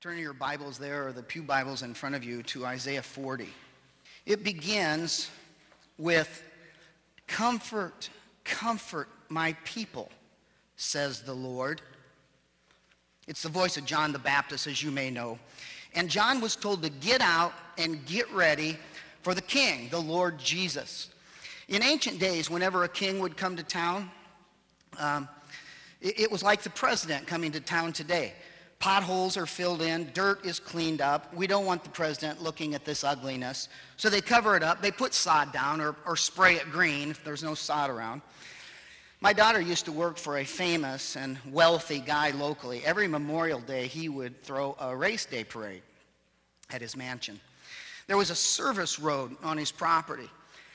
Turn your Bibles there or the Pew Bibles in front of you to Isaiah 40. It begins with comfort, comfort my people, says the Lord. It's the voice of John the Baptist, as you may know. And John was told to get out and get ready for the king, the Lord Jesus. In ancient days, whenever a king would come to town, um, it, it was like the president coming to town today. Potholes are filled in, dirt is cleaned up. We don't want the president looking at this ugliness. So they cover it up. They put sod down or, or spray it green if there's no sod around. My daughter used to work for a famous and wealthy guy locally. Every Memorial Day, he would throw a race day parade at his mansion. There was a service road on his property,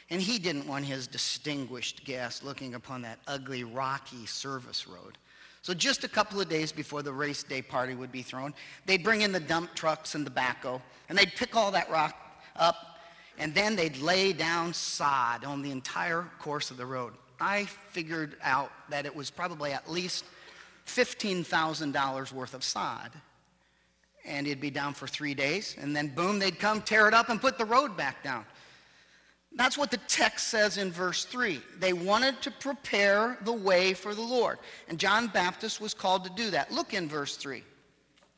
and he didn't want his distinguished guests looking upon that ugly, rocky service road. So just a couple of days before the race day party would be thrown, they'd bring in the dump trucks and the backhoe, and they'd pick all that rock up, and then they'd lay down sod on the entire course of the road. I figured out that it was probably at least $15,000 worth of sod. And it'd be down for three days, and then boom, they'd come, tear it up, and put the road back down. That's what the text says in verse 3. They wanted to prepare the way for the Lord. And John Baptist was called to do that. Look in verse 3.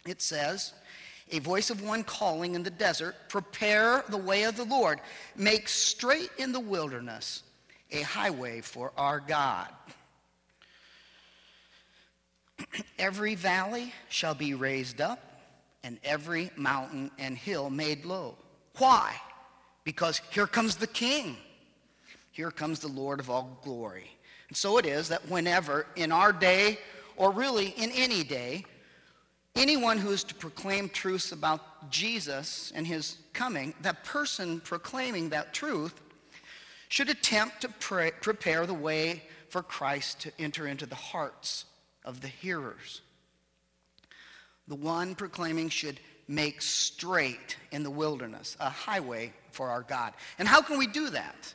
It says, A voice of one calling in the desert, Prepare the way of the Lord, make straight in the wilderness a highway for our God. every valley shall be raised up, and every mountain and hill made low. Why? Because here comes the King. Here comes the Lord of all glory. And so it is that whenever in our day, or really in any day, anyone who is to proclaim truths about Jesus and his coming, that person proclaiming that truth should attempt to pray, prepare the way for Christ to enter into the hearts of the hearers. The one proclaiming should make straight in the wilderness a highway for our God. And how can we do that?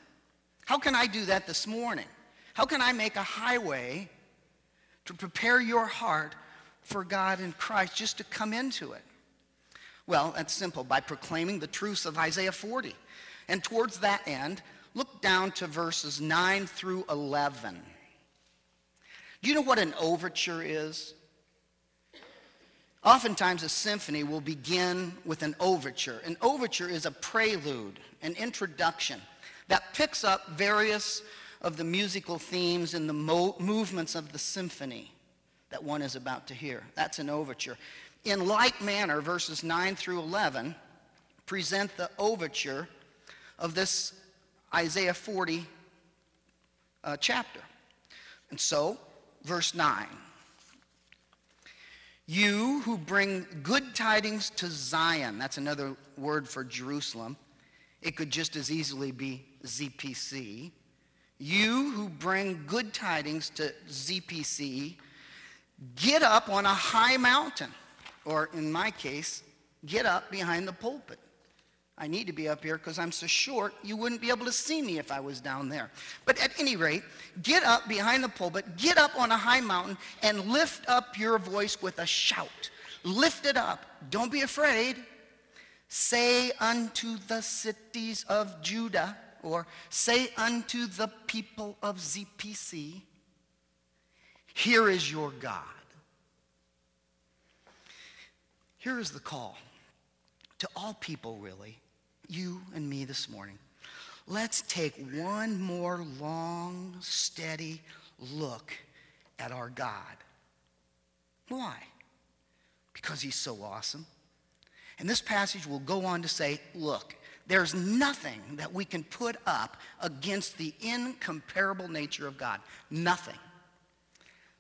How can I do that this morning? How can I make a highway to prepare your heart for God in Christ just to come into it? Well, that's simple by proclaiming the truths of Isaiah 40. And towards that end, look down to verses 9 through 11. Do you know what an overture is? Oftentimes, a symphony will begin with an overture. An overture is a prelude, an introduction that picks up various of the musical themes and the mo- movements of the symphony that one is about to hear. That's an overture. In like manner, verses 9 through 11 present the overture of this Isaiah 40 uh, chapter. And so, verse 9 you who bring good tidings to Zion, that's another word for Jerusalem. It could just as easily be ZPC. You who bring good tidings to ZPC, get up on a high mountain, or in my case, get up behind the pulpit. I need to be up here because I'm so short, you wouldn't be able to see me if I was down there. But at any rate, get up behind the pulpit, get up on a high mountain, and lift up your voice with a shout. Lift it up. Don't be afraid. Say unto the cities of Judah, or say unto the people of ZPC, Here is your God. Here is the call to all people, really you and me this morning. Let's take one more long, steady look at our God. Why? Because he's so awesome. And this passage will go on to say, look, there's nothing that we can put up against the incomparable nature of God. Nothing.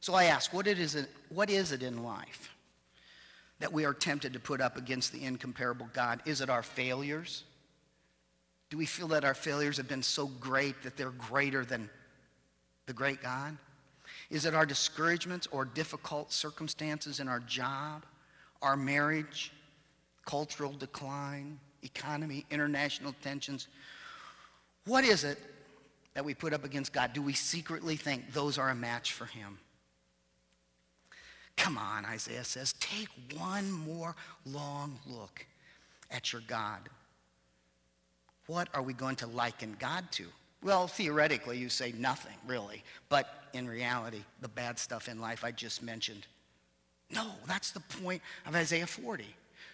So I ask, what, it is, what is it in life that we are tempted to put up against the incomparable God? Is it our failures? Do we feel that our failures have been so great that they're greater than the great God? Is it our discouragements or difficult circumstances in our job, our marriage, cultural decline, economy, international tensions? What is it that we put up against God? Do we secretly think those are a match for Him? Come on, Isaiah says, take one more long look at your God. What are we going to liken God to? Well, theoretically, you say nothing, really. But in reality, the bad stuff in life I just mentioned. No, that's the point of Isaiah 40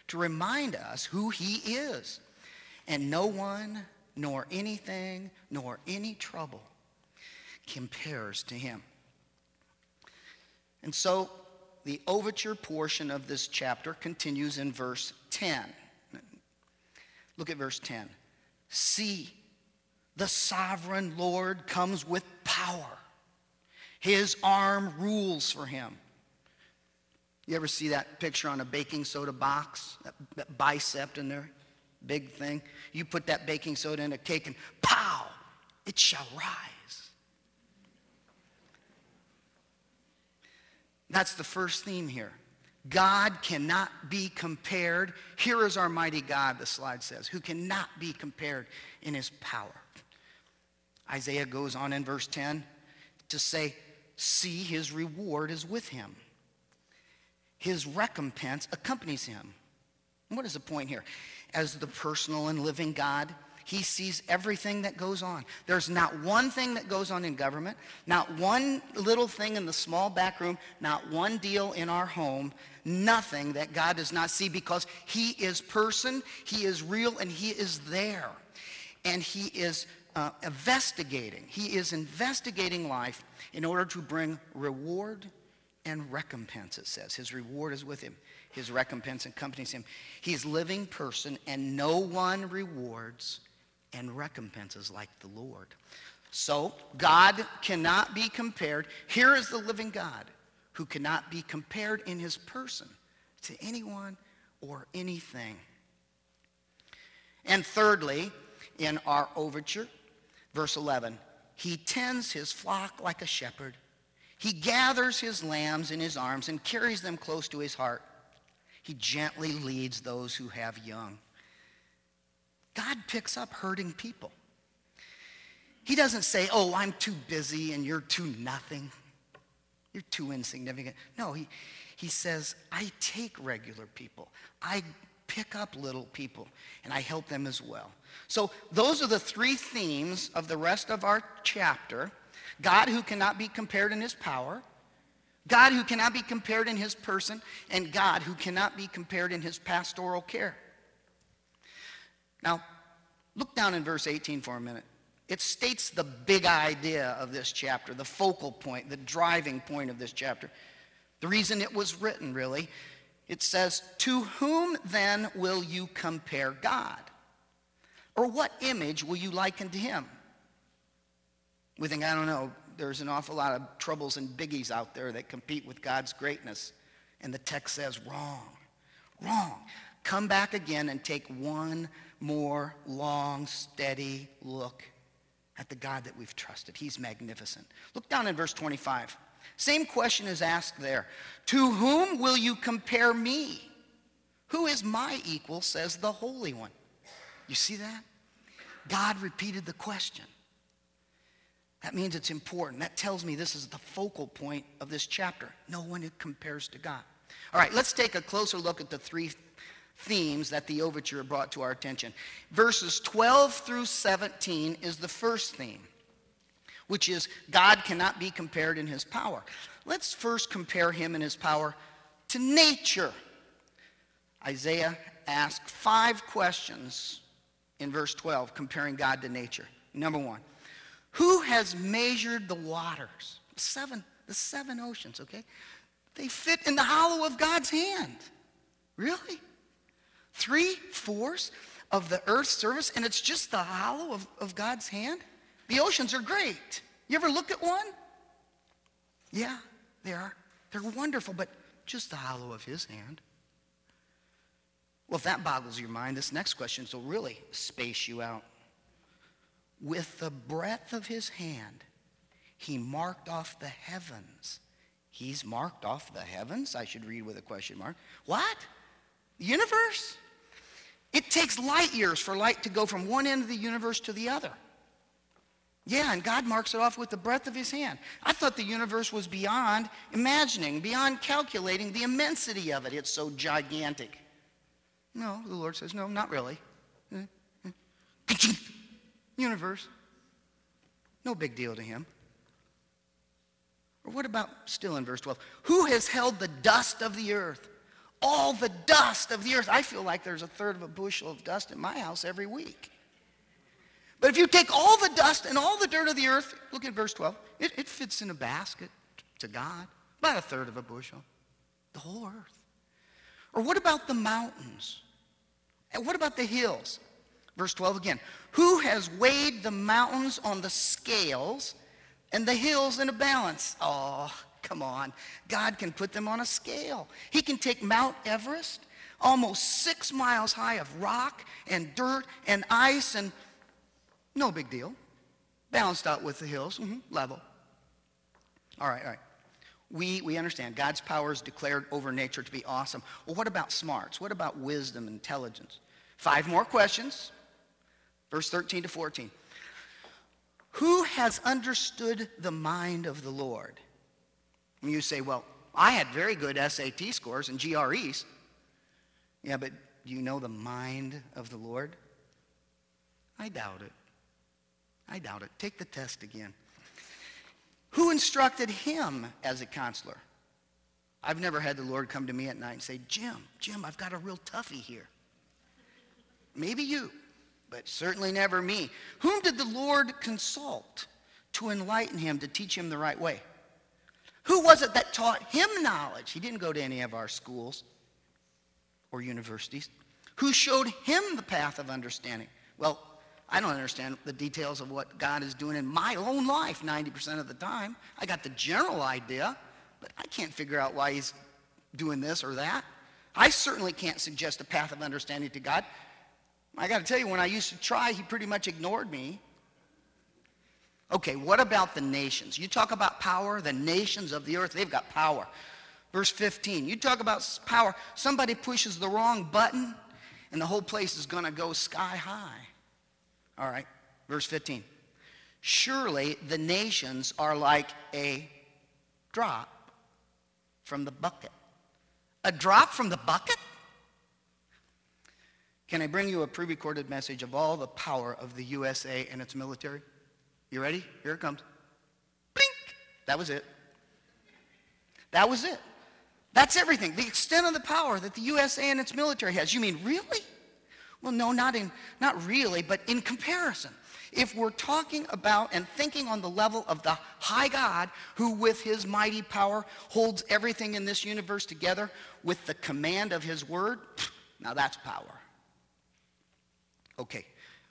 to remind us who he is. And no one, nor anything, nor any trouble compares to him. And so the overture portion of this chapter continues in verse 10. Look at verse 10. See, the sovereign Lord comes with power. His arm rules for him. You ever see that picture on a baking soda box? That, that bicep in there? Big thing. You put that baking soda in a cake and pow, it shall rise. That's the first theme here. God cannot be compared. Here is our mighty God, the slide says, who cannot be compared in his power. Isaiah goes on in verse 10 to say, See, his reward is with him, his recompense accompanies him. what is the point here? As the personal and living God, he sees everything that goes on. There's not one thing that goes on in government, not one little thing in the small back room, not one deal in our home, nothing that God does not see because he is person, he is real, and he is there. And he is uh, investigating. He is investigating life in order to bring reward and recompense, it says. His reward is with him. His recompense accompanies him. He's living person, and no one rewards and recompenses like the Lord. So God cannot be compared. Here is the living God who cannot be compared in his person to anyone or anything. And thirdly, in our overture, verse 11, he tends his flock like a shepherd. He gathers his lambs in his arms and carries them close to his heart. He gently leads those who have young. God picks up hurting people. He doesn't say, oh, I'm too busy and you're too nothing. You're too insignificant. No, he, he says, I take regular people. I pick up little people and I help them as well. So those are the three themes of the rest of our chapter. God who cannot be compared in his power, God who cannot be compared in his person, and God who cannot be compared in his pastoral care. Now, look down in verse 18 for a minute. It states the big idea of this chapter, the focal point, the driving point of this chapter. The reason it was written, really. It says, To whom then will you compare God? Or what image will you liken to him? We think, I don't know, there's an awful lot of troubles and biggies out there that compete with God's greatness. And the text says, wrong, wrong. Come back again and take one more long, steady look at the God that we've trusted. He's magnificent. Look down in verse 25. Same question is asked there. To whom will you compare me? Who is my equal, says the Holy One. You see that? God repeated the question. That means it's important. That tells me this is the focal point of this chapter. No one compares to God. All right, let's take a closer look at the three themes that the overture brought to our attention. Verses 12 through 17 is the first theme, which is God cannot be compared in his power. Let's first compare him in his power to nature. Isaiah asked five questions in verse 12, comparing God to nature. Number one, who has measured the waters? Seven, the seven oceans, okay? They fit in the hollow of God's hand. Really? Three fourths of the earth's surface, and it's just the hollow of, of God's hand? The oceans are great. You ever look at one? Yeah, they are. They're wonderful, but just the hollow of his hand. Well, if that boggles your mind, this next question will really space you out. With the breadth of his hand, he marked off the heavens. He's marked off the heavens? I should read with a question mark. What? The universe? It takes light years for light to go from one end of the universe to the other. Yeah, and God marks it off with the breadth of his hand. I thought the universe was beyond imagining, beyond calculating the immensity of it. It's so gigantic. No, the Lord says, no, not really. Universe. No big deal to him. Or what about still in verse 12? Who has held the dust of the earth? All the dust of the earth. I feel like there's a third of a bushel of dust in my house every week. But if you take all the dust and all the dirt of the earth, look at verse 12, it, it fits in a basket to God, about a third of a bushel, the whole earth. Or what about the mountains? And what about the hills? Verse 12 again. Who has weighed the mountains on the scales and the hills in a balance? Oh, come on. God can put them on a scale. He can take Mount Everest, almost six miles high of rock and dirt and ice and no big deal. Balanced out with the hills, mm-hmm, level. All right, all right. We, we understand God's power is declared over nature to be awesome. Well, what about smarts? What about wisdom, and intelligence? Five more questions. Verse 13 to 14. Who has understood the mind of the Lord? And you say, well, I had very good SAT scores and GREs. Yeah, but do you know the mind of the Lord? I doubt it. I doubt it. Take the test again. Who instructed him as a counselor? I've never had the Lord come to me at night and say, Jim, Jim, I've got a real toughie here. Maybe you, but certainly never me. Whom did the Lord consult to enlighten him, to teach him the right way? Who was it that taught him knowledge? He didn't go to any of our schools or universities. Who showed him the path of understanding? Well, I don't understand the details of what God is doing in my own life 90% of the time. I got the general idea, but I can't figure out why he's doing this or that. I certainly can't suggest a path of understanding to God. I got to tell you, when I used to try, he pretty much ignored me. Okay, what about the nations? You talk about power, the nations of the earth, they've got power. Verse 15, you talk about power. Somebody pushes the wrong button, and the whole place is going to go sky high. All right, verse 15. Surely the nations are like a drop from the bucket. A drop from the bucket? Can I bring you a pre recorded message of all the power of the USA and its military? You ready? Here it comes. Blink! That was it. That was it. That's everything. The extent of the power that the USA and its military has. You mean, really? Well, no, not, in, not really, but in comparison. If we're talking about and thinking on the level of the high God who with his mighty power holds everything in this universe together with the command of his word, now that's power. Okay,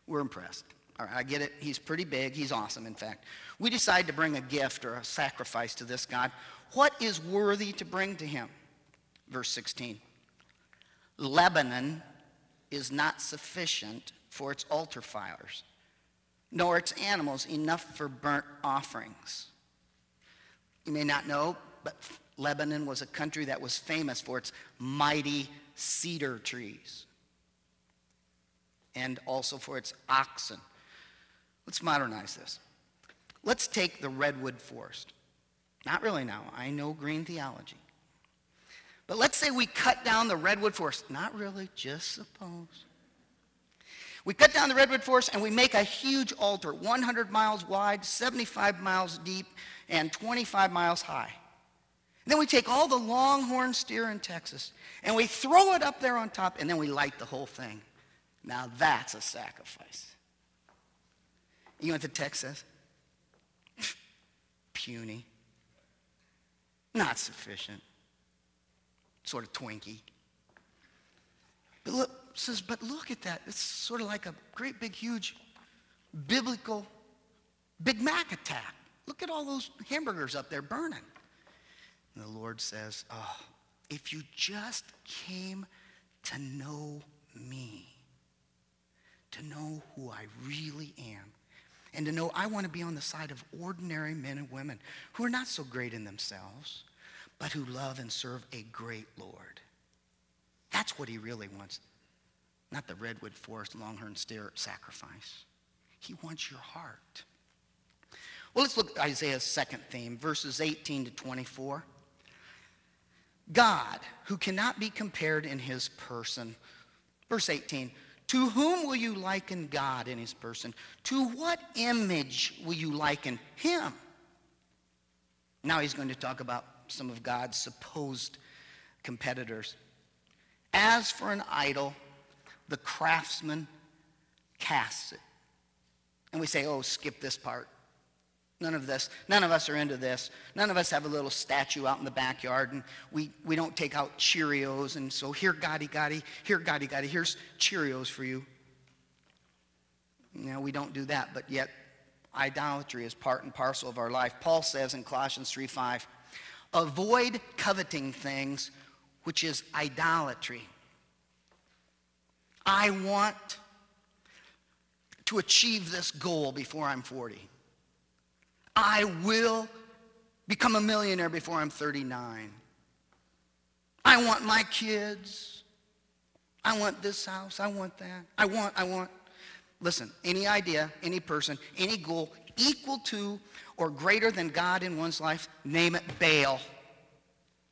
we're impressed. I get it. He's pretty big. He's awesome, in fact. We decide to bring a gift or a sacrifice to this God. What is worthy to bring to him? Verse 16. Lebanon is not sufficient for its altar fires, nor its animals enough for burnt offerings. You may not know, but Lebanon was a country that was famous for its mighty cedar trees and also for its oxen. Let's modernize this. Let's take the redwood forest. Not really now. I know green theology. But let's say we cut down the redwood forest. Not really, just suppose. We cut down the redwood forest and we make a huge altar, 100 miles wide, 75 miles deep, and 25 miles high. And then we take all the longhorn steer in Texas and we throw it up there on top and then we light the whole thing. Now that's a sacrifice. You the text says? Puny. Not sufficient sort of Twinkie. But look, says, but look at that. It's sort of like a great big huge biblical Big Mac attack. Look at all those hamburgers up there burning. And the Lord says, oh, if you just came to know me, to know who I really am, and to know I want to be on the side of ordinary men and women who are not so great in themselves, but who love and serve a great Lord. That's what he really wants. Not the redwood forest longhorn steer sacrifice. He wants your heart. Well, let's look at Isaiah's second theme, verses 18 to 24. God, who cannot be compared in his person. Verse 18 To whom will you liken God in his person? To what image will you liken him? Now he's going to talk about some of God's supposed competitors. As for an idol, the craftsman casts it. And we say, oh, skip this part. None of this. None of us are into this. None of us have a little statue out in the backyard and we, we don't take out Cheerios. And so here, Gotti Gotti, here, Gotti Gotti, here's Cheerios for you. Know, we don't do that, but yet idolatry is part and parcel of our life. Paul says in Colossians 3 5, avoid coveting things, which is idolatry. I want to achieve this goal before I'm 40. I will become a millionaire before I'm 39. I want my kids. I want this house. I want that. I want, I want. Listen, any idea, any person, any goal equal to or greater than God in one's life, name it Baal.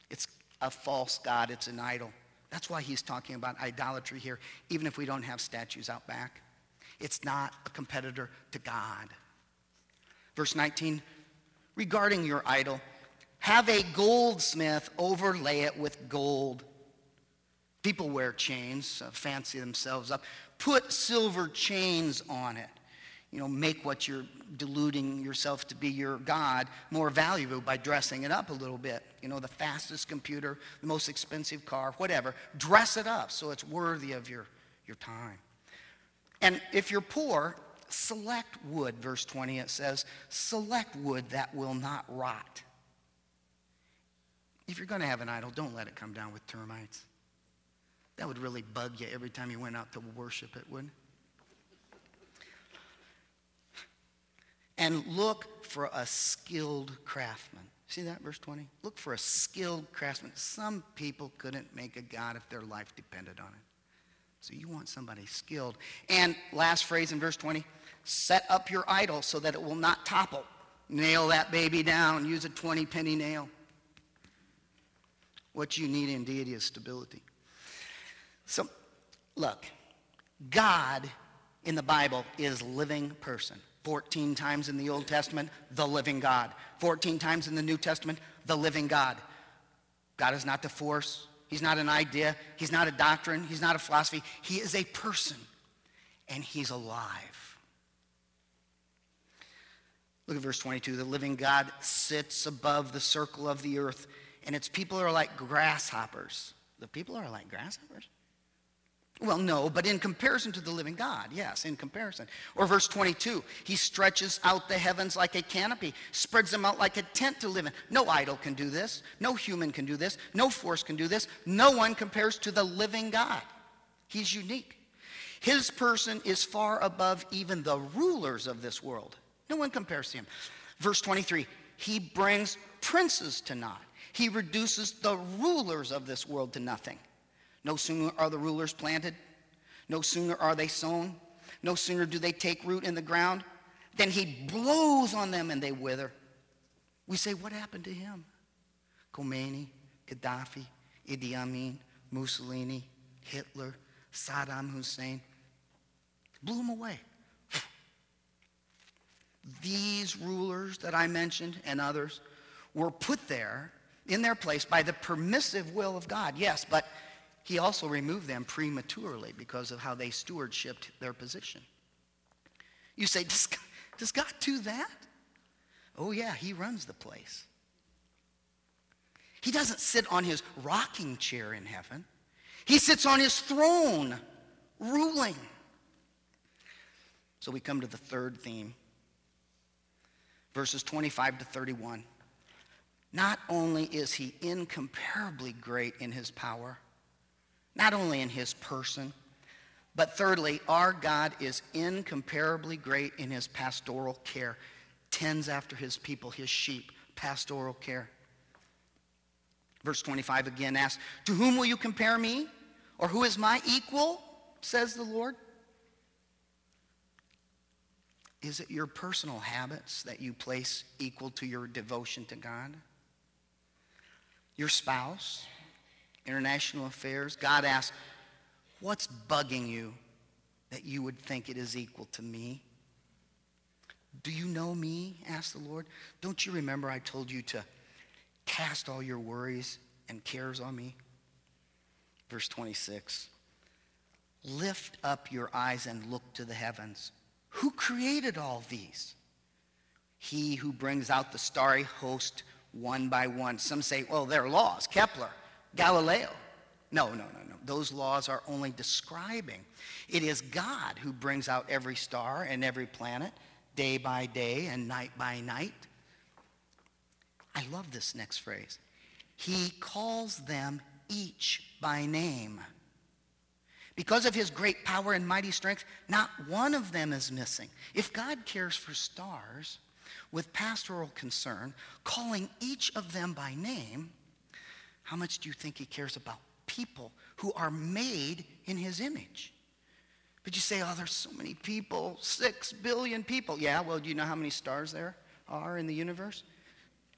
It's a false God, it's an idol. That's why he's talking about idolatry here, even if we don't have statues out back. It's not a competitor to God. Verse 19, regarding your idol, have a goldsmith overlay it with gold. People wear chains, uh, fancy themselves up. Put silver chains on it. You know, make what you're deluding yourself to be your God more valuable by dressing it up a little bit. You know, the fastest computer, the most expensive car, whatever. Dress it up so it's worthy of your, your time. And if you're poor, select wood, verse 20, it says, select wood that will not rot. If you're going to have an idol, don't let it come down with termites. That would really bug you every time you went out to worship it, wouldn't? And look for a skilled craftsman. See that, verse 20? Look for a skilled craftsman. Some people couldn't make a God if their life depended on it. So you want somebody skilled. And last phrase in verse 20 set up your idol so that it will not topple. Nail that baby down. Use a 20 penny nail. What you need in deity is stability. So, look, God in the Bible is living person. 14 times in the Old Testament, the living God. 14 times in the New Testament, the living God. God is not the force. He's not an idea. He's not a doctrine. He's not a philosophy. He is a person, and he's alive. Look at verse 22. The living God sits above the circle of the earth, and its people are like grasshoppers. The people are like grasshoppers? Well, no, but in comparison to the living God, yes, in comparison. Or verse 22, he stretches out the heavens like a canopy, spreads them out like a tent to live in. No idol can do this. No human can do this. No force can do this. No one compares to the living God. He's unique. His person is far above even the rulers of this world. No one compares to him. Verse 23, he brings princes to naught. He reduces the rulers of this world to nothing. No sooner are the rulers planted, no sooner are they sown, no sooner do they take root in the ground, than he blows on them and they wither. We say, what happened to him? Khomeini, Gaddafi, Idi Amin, Mussolini, Hitler, Saddam Hussein. Blew them away. These rulers that I mentioned and others were put there in their place by the permissive will of God. Yes, but he also removed them prematurely because of how they stewardshiped their position. You say, does does God do that? Oh, yeah, he runs the place. He doesn't sit on his rocking chair in heaven. He sits on his throne, ruling. So we come to the third theme, verses 25 to 31. Not only is he incomparably great in his power, not only in his person, but thirdly, our God is incomparably great in his pastoral care. Tends after his people, his sheep, pastoral care. Verse 25 again asks, To whom will you compare me? Or who is my equal? says the Lord. Is it your personal habits that you place equal to your devotion to God? Your spouse? International affairs? God asks, what's bugging you that you would think it is equal to me? Do you know me? asked the Lord. Don't you remember I told you to cast all your worries and cares on me? Verse 26. Lift up your eyes and look to the heavens. Who created all these? He who brings out the starry host one by one. Some say, well, they're laws. Kepler, Galileo. No, no, no, no. Those laws are only describing. It is God who brings out every star and every planet day by day and night by night. I love this next phrase. He calls them each by name. Because of his great power and mighty strength, not one of them is missing. If God cares for stars with pastoral concern, calling each of them by name, how much do you think he cares about people who are made in his image? But you say, oh, there's so many people, six billion people. Yeah, well, do you know how many stars there are in the universe?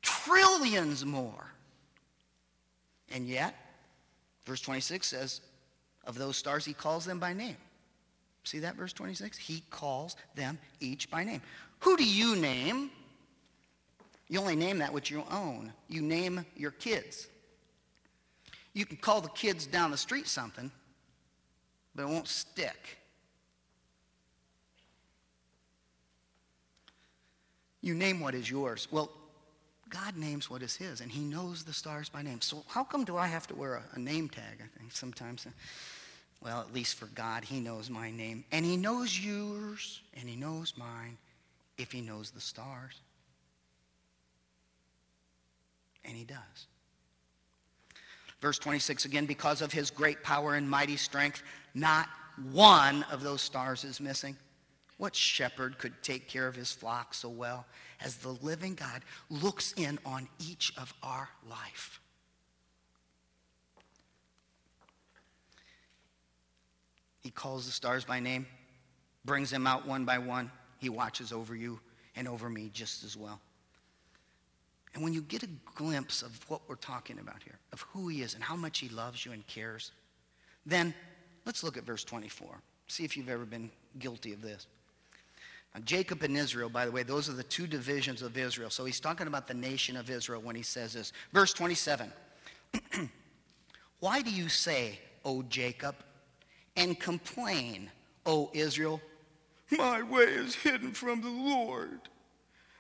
Trillions more. And yet, verse 26 says, of those stars, he calls them by name. See that, verse 26? He calls them each by name. Who do you name? You only name that which you own. You name your kids. You can call the kids down the street something, but it won't stick. You name what is yours. Well, God names what is his, and he knows the stars by name. So how come do I have to wear a, a name tag, I think, sometimes? Well, at least for God, he knows my name. And he knows yours, and he knows mine, if he knows the stars. And he does. Verse 26 again, because of his great power and mighty strength, not one of those stars is missing. What shepherd could take care of his flock so well as the living God looks in on each of our life? He calls the stars by name, brings them out one by one. He watches over you and over me just as well. And when you get a glimpse of what we're talking about here, of who he is and how much he loves you and cares, then let's look at verse 24. See if you've ever been guilty of this. Now, Jacob and Israel, by the way, those are the two divisions of Israel. So he's talking about the nation of Israel when he says this. Verse 27. Why do you say, O Jacob, and complain, O Israel, my way is hidden from the Lord.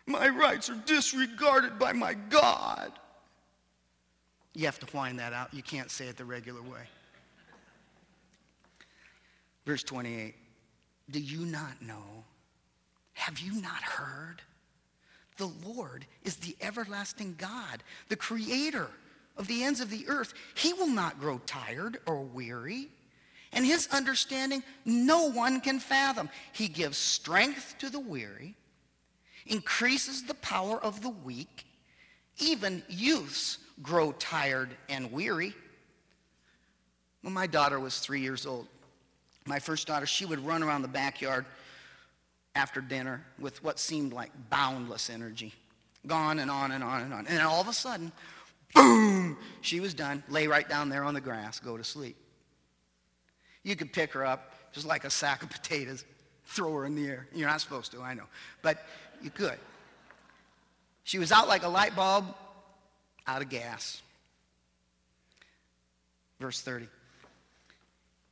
My rights are disregarded by my God. You have to whine that out. You can't say it the regular way. Verse 28 Do you not know? Have you not heard? The Lord is the everlasting God, the creator of the ends of the earth. He will not grow tired or weary and his understanding no one can fathom. He gives strength to the weary, increases the power of the weak. Even youths grow tired and weary. When my daughter was three years old, my first daughter, she would run around the backyard after dinner with what seemed like boundless energy. Gone and on and on and on. And all of a sudden, boom, she was done, lay right down there on the grass, go to sleep. You could pick her up just like a sack of potatoes, throw her in the air. You're not supposed to, I know. But you could. She was out like a light bulb out of gas. Verse 30.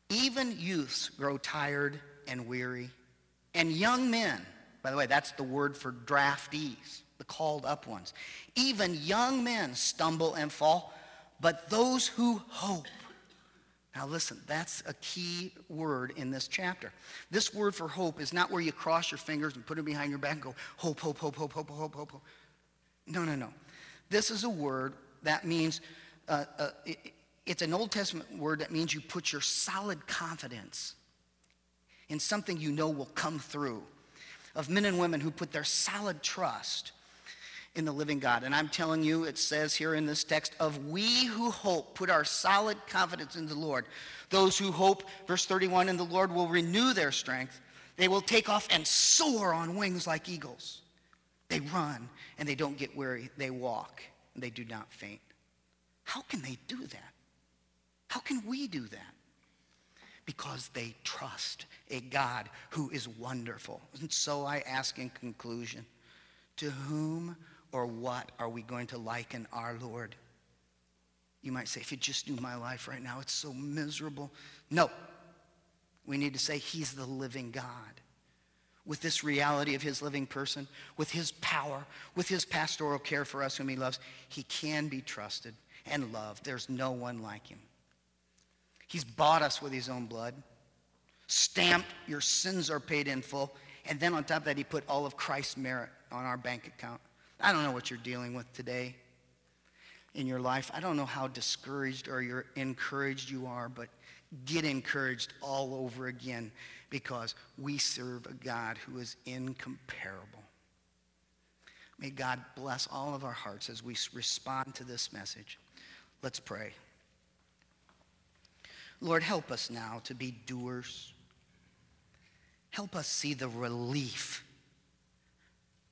Even youths grow tired and weary, and young men, by the way, that's the word for draftees, the called up ones. Even young men stumble and fall, but those who hope now, listen, that's a key word in this chapter. This word for hope is not where you cross your fingers and put it behind your back and go, hope, hope, hope, hope, hope, hope, hope, hope. No, no, no. This is a word that means, uh, uh, it, it's an Old Testament word that means you put your solid confidence in something you know will come through, of men and women who put their solid trust in the living God. And I'm telling you, it says here in this text, of we who hope, put our solid confidence in the Lord. Those who hope, verse 31, in the Lord will renew their strength. They will take off and soar on wings like eagles. They run and they don't get weary. They walk and they do not faint. How can they do that? How can we do that? Because they trust a God who is wonderful. And so I ask in conclusion, to whom or what are we going to liken our Lord? You might say, if you just knew my life right now, it's so miserable. No. We need to say, He's the living God. With this reality of His living person, with His power, with His pastoral care for us whom He loves, He can be trusted and loved. There's no one like Him. He's bought us with His own blood, stamped, your sins are paid in full, and then on top of that, He put all of Christ's merit on our bank account. I don't know what you're dealing with today in your life. I don't know how discouraged or you're encouraged you are, but get encouraged all over again because we serve a God who is incomparable. May God bless all of our hearts as we respond to this message. Let's pray. Lord, help us now to be doers. Help us see the relief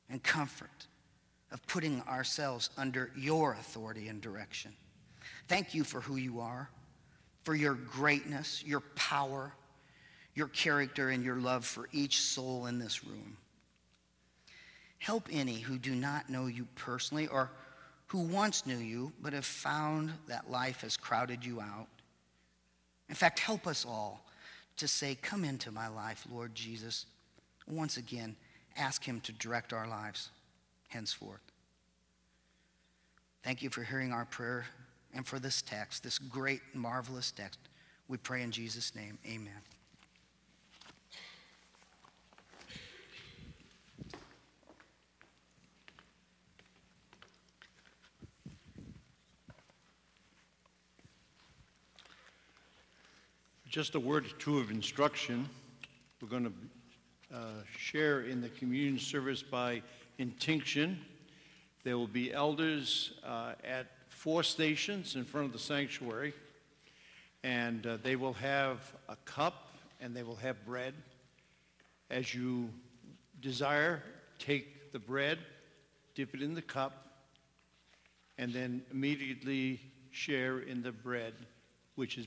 and comfort of putting ourselves under your authority and direction. Thank you for who you are, for your greatness, your power, your character, and your love for each soul in this room. Help any who do not know you personally or who once knew you but have found that life has crowded you out. In fact, help us all to say, Come into my life, Lord Jesus. Once again, ask him to direct our lives henceforth. Thank you for hearing our prayer and for this text, this great, marvelous text. We pray in Jesus' name. Amen. Just a word or two of instruction. We're going to uh, share in the communion service by intinction. There will be elders uh, at four stations in front of the sanctuary, and uh, they will have a cup and they will have bread. As you desire, take the bread, dip it in the cup, and then immediately share in the bread, which is